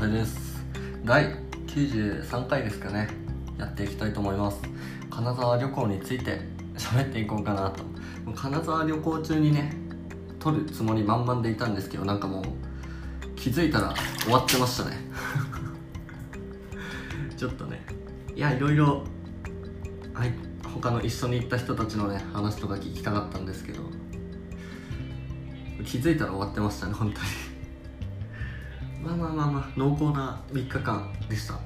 部です。第93回ですかね。やっていきたいと思います。金沢旅行について 喋っていこうかなと。金沢旅行中にね撮るつもり満々でいたんですけどなんかもう気づいたら終わってましたね。ちょっとね。いやいろいろはい他の一緒に行った人たちのね話とか聞きたかったんですけど気づいたら終わってましたね本当に。まあまあまあまあ。濃厚な3日間でした。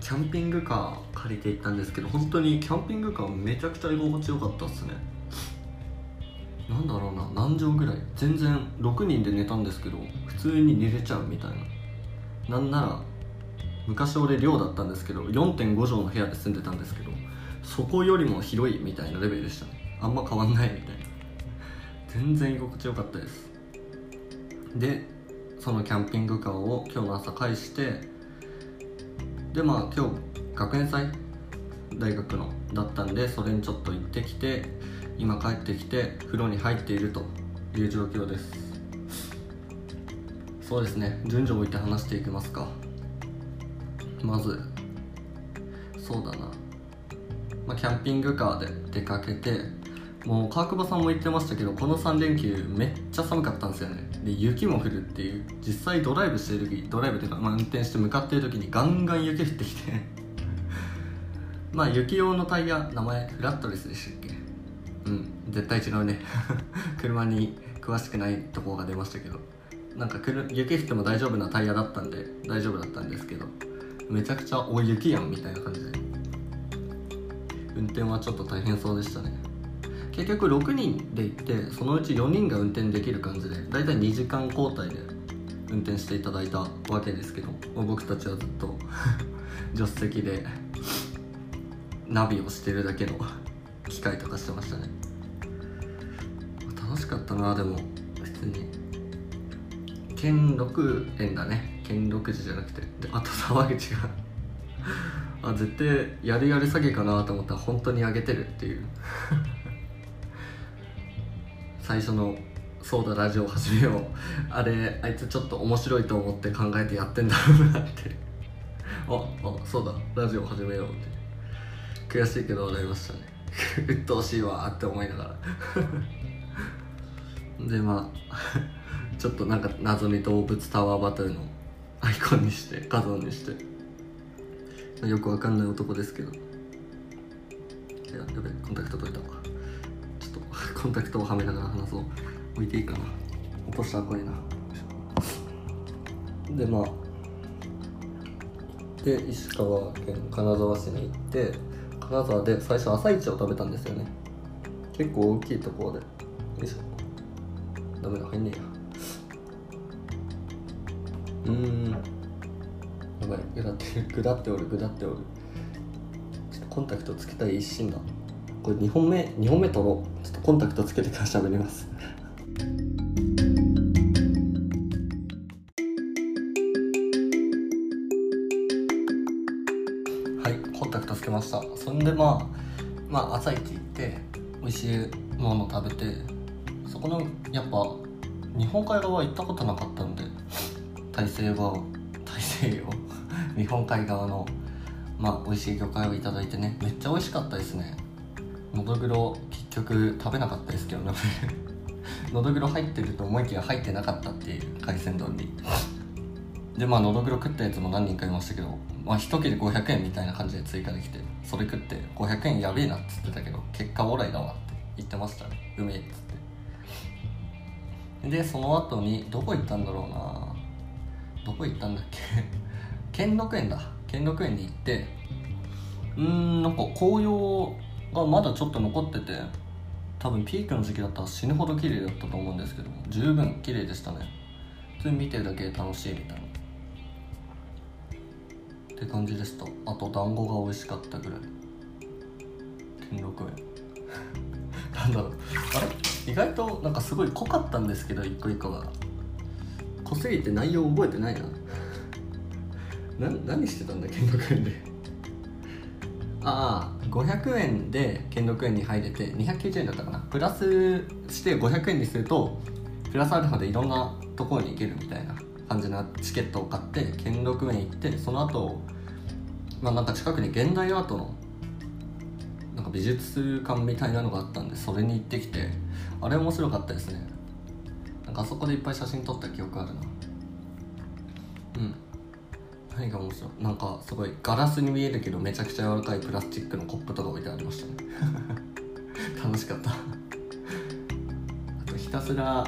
キャンピングカー借りて行ったんですけど本当にキャンピングカーめちゃくちゃ居心地よかったっすね。なんだろうな何畳ぐらい。全然6人で寝たんですけど普通に寝れちゃうみたいな。なんなら昔俺寮だったんですけど4.5畳の部屋で住んでたんですけどそこよりも広いみたいなレベルでしたね。あんま変わんないみたいな。全然居心地よかったです。でそのキャンピングカーを今日の朝返してでまあ今日学園祭大学のだったんでそれにちょっと行ってきて今帰ってきて風呂に入っているという状況です。そうですね。順序を置いて話していきますか。まずそうだな、まあ、キャンピングカーで出かけてもう川久保さんも言ってましたけどこの3連休めっちゃ寒かったんですよね。で雪も降るっていう実際ドライブしてる時ドライブというか、まあ、運転して向かってる時にガンガン雪降ってきて まあ雪用のタイヤ名前フラットレスでしたっけ？うん絶対違うね。車に詳しくないとこが出ましたけど。なんか雪降っても大丈夫なタイヤだったんで大丈夫だったんですけどめちゃくちゃ大雪やんみたいな感じで。運転はちょっと大変そうでしたね。結局6人で行ってそのうち4人が運転できる感じで大体2時間交代で運転していただいたわけですけど僕たちはずっと 助手席でナビをしてるだけの機械とかしてましたね。楽しかったなでも普通に。兼六園だね。兼六寺じゃなくて。であと沢口が あ絶対やるやる詐欺かなと思ったら本当に上げてるっていう。最初の「そうだラジオ始めよう」あれあいつちょっと面白いと思って考えてやってんだろうなって。ああそうだ。ラジオ始めようって。悔しいけど笑いましたね。鬱陶しいわって思いながら。でまあちょっとなんか謎に動物タワーバトルのアイコンにして画像にして。よくわかんない男ですけど。いややべコンタクト取れたわ。コンタクトをはめながら話そう。置いていいかな。落としたら怖いな。でまあで石川県金沢市に行って金沢で最初朝市を食べたんですよね。結構大きいところで。よいしょ。ダメだ入んねえや。うん。やばい。ぐだってる ぐだっておるぐだっておる。ちょっとコンタクトつけたい一心だ。これ2本目2本目取ろう。ちょっとコンタクトつけてから喋ります。はいコンタクトつけました。そんでまあまあ朝一行って美味しいもの食べてそこのやっぱ日本海側行ったことなかったんで大西洋大西洋日本海側のまあ美味しい魚介をいただいてねめっちゃ美味しかったですね。どぐろ結局食べなかったですけどね。のどぐろ入ってると思いきや入ってなかったっていう海鮮丼に。でまあのどぐろ食ったやつも何人かいましたけどまあ1切れ500円みたいな感じで追加できてそれ食って500円やべえなっつってたけど結果オーライだわって言ってましたね。うめえっつって。でその後にどこ行ったんだろうな。どこ行ったんだっけ。兼六園だ。兼六園に行ってうーんなんか紅葉がまだちょっと残ってて多分ピークの時期だったら死ぬほど綺麗だったと思うんですけど十分綺麗でしたね。普通に見てるだけで楽しいみたいな。って感じでした。あと団子が美味しかったぐらい。兼六園 なんだろう。あれ？意外となんかすごい濃かったんですけど一個一個が。濃すぎて内容覚えてないな。な何してたんだ兼六園で。ああ。500円で兼六園に入れて290円だったかな。プラスして500円にするとプラスアルファでいろんなところに行けるみたいな感じなチケットを買って兼六園行ってその後まあなんか近くに現代アートのなんか美術館みたいなのがあったんでそれに行ってきてあれ面白かったですね。なんかあそこでいっぱい写真撮った記憶あるな。うん。何が面白いなんかすごいガラスに見えるけどめちゃくちゃ柔らかいプラスチックのコップとか置いてありましたね。楽しかった。あとひたすら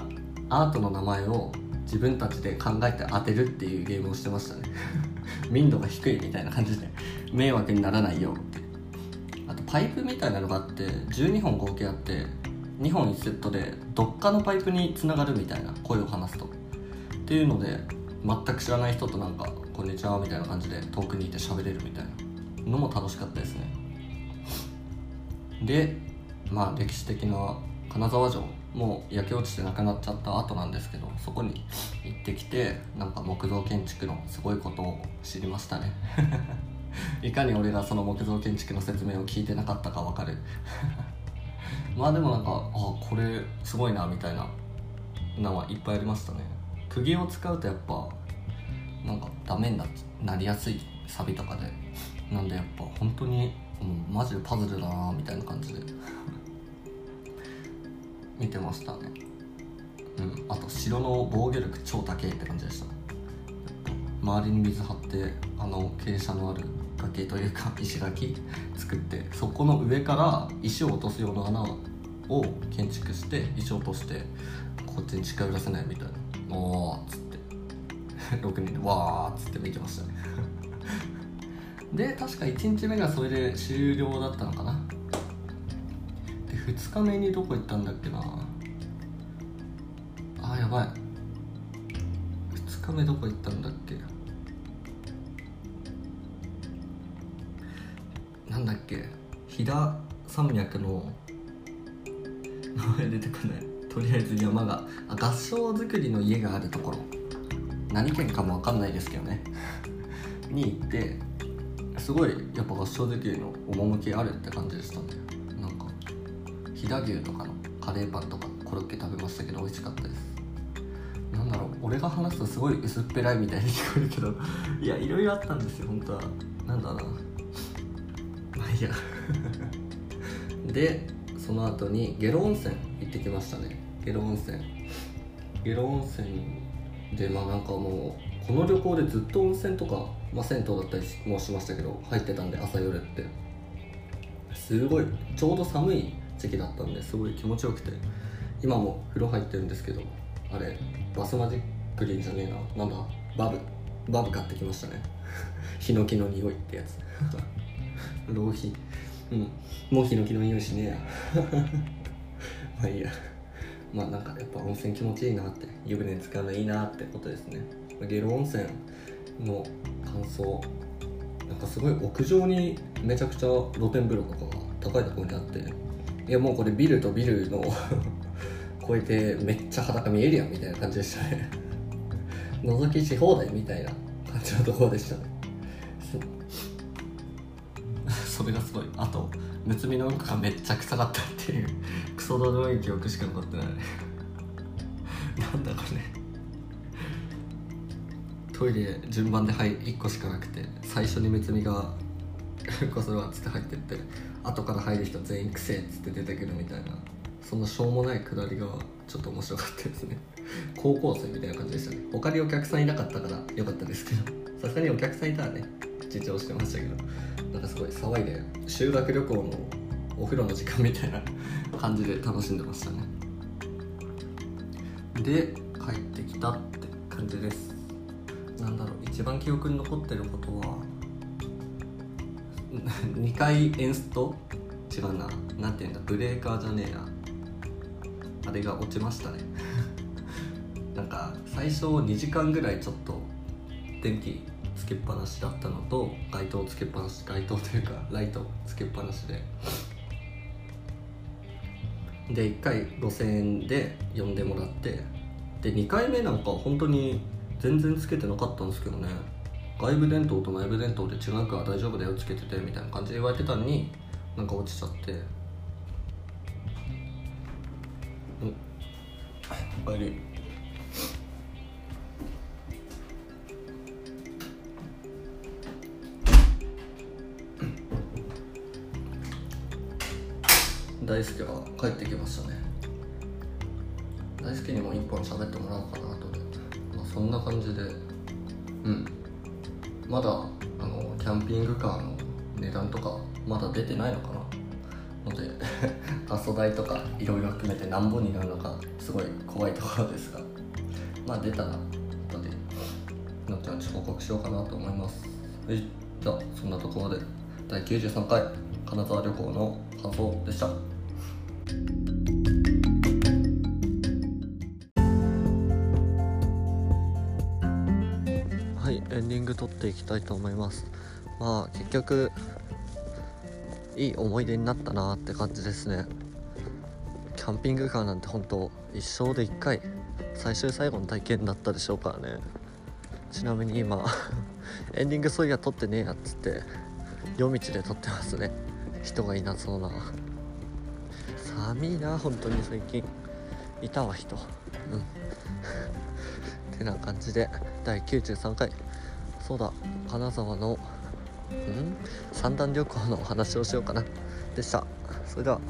アートの名前を自分たちで考えて当てるっていうゲームをしてましたね。民度が低いみたいな感じで。迷惑にならないよってあとパイプみたいなのがあって12本合計あって2本1セットでどっかのパイプにつながるみたいな声を話すと。っていうので全く知らない人となんか「こんにちは」みたいな感じで遠くにいて喋れるみたいなのも楽しかったですね。でまあ歴史的な金沢城もう焼け落ちてなくなっちゃった後なんですけどそこに行ってきてなんか木造建築のすごいことを知りましたね。いかに俺がその木造建築の説明を聞いてなかったか分かる。まあでもなんかあこれすごいなみたいなのはいっぱいありましたね。釘を使うとやっぱなんかダメにななりやすいサビとかでなんでやっぱ本当にもうマジでパズルだなみたいな感じで見てましたね。うんあと城の防御力超高いって感じでした。周りに水張ってあの傾斜のある崖というか石垣 作ってそこの上から石を落とすような穴を建築して石を落としてこっちに近寄らせないみたいな。おーっつって6人でわーっつって見てましたね。で確か1日目がそれで終了だったのかな。で2日目にどこ行ったんだっけな。あーやばい。2日目どこ行ったんだっけ。なんだっけ。飛騨山脈の名前出てこない。とりあえず山があ合掌造りの家があるところ。何県かも分かんないですけどね。に行ってすごいやっぱ合掌造りの趣あるって感じでしたね。なんか飛騨牛とかのカレーパンとかコロッケ食べましたけど美味しかったです。なんだろう俺が話すとすごい薄っぺらいみたいに聞こえるけど いやいろいろあったんですよ本当は。なんだろうな。まあいいや。でその後に下呂温泉行ってきましたね。下呂温泉。下呂温泉でまあなんかもうこの旅行でずっと温泉とか、まあ、銭湯だったりもしましたけど入ってたんで朝夜って。すごいちょうど寒い時期だったんですごい気持ちよくて。今も風呂入ってるんですけどあれバスマジックリンじゃねえな。なんだ？バブ。バブ買ってきましたね。ヒノキの匂いってやつ。浪費。うん。もうヒノキの匂いしねえや。まあいいや。まあなんかやっぱ温泉気持ちいいなって湯船に使うのいいなってことですね。下呂温泉の感想。なんかすごい屋上にめちゃくちゃ露天風呂とかが高いところにあって。いやもうこれビルとビルの 超えてめっちゃ裸見えるやんみたいな感じでしたね。覗きし放題みたいな感じのところでしたね。それがすごい。あとむつみのうんこがめっちゃ臭かったっていう。ソどうでもいい記憶しか残ってない。なんだこれ。トイレ順番で入1個しかなくて最初にむつみが「こするわ」っつって入ってって後から入る人全員「くせ」っつって出てくるみたいなそんなしょうもないくだりがちょっと面白かったですね。高校生みたいな感じでしたね。他にお客さんいなかったから良かったですけど。さすがにお客さんいたらね自重してましたけど。なんかすごい騒いで修学旅行のお風呂の時間みたいな感じで楽しんでましたね。で帰ってきたって感じです。なんだろう一番記憶に残ってることは 2回エンスト違うな。なんていうんだブレーカーじゃねえな。あれが落ちましたね。なんか最初2時間ぐらいちょっと電気つけっぱなしだったのと街灯つけっぱなし街灯というかライトつけっぱなしでで1回5000円で呼んでもらってで2回目なんか本当に全然つけてなかったんですけどね。外部電灯と内部電灯で違うから大丈夫だよつけててみたいな感じで言われてたのになんか落ちちゃって。うんおかえり。大輔が帰ってきましたね。大輔にも一本喋ってもらおうかなとで、まあ、そんな感じで。うん。まだあのキャンピングカーの値段とかまだ出てないのかな。ので ガソ代とかいろいろ含めて何本になるのかすごい怖いところですが。まあ出たら後でなっちゃんち報告しようかなと思います。はい。じゃあそんなところで。第93回金沢旅行の感想でした。エンディング撮っていきたいと思います。まあ結局いい思い出になったなって感じですね。キャンピングカーなんて本当一生で1回最終最後の体験だったでしょうからね。ちなみに今 エンディングそういや撮ってねえやっつって夜道で撮ってますね。人がいなそうな。寒いな本当に最近。いたわ人。うん。ってな感じで第93回。そうだ。金沢のん？三段旅行のお話をしようかな。でした。それでは。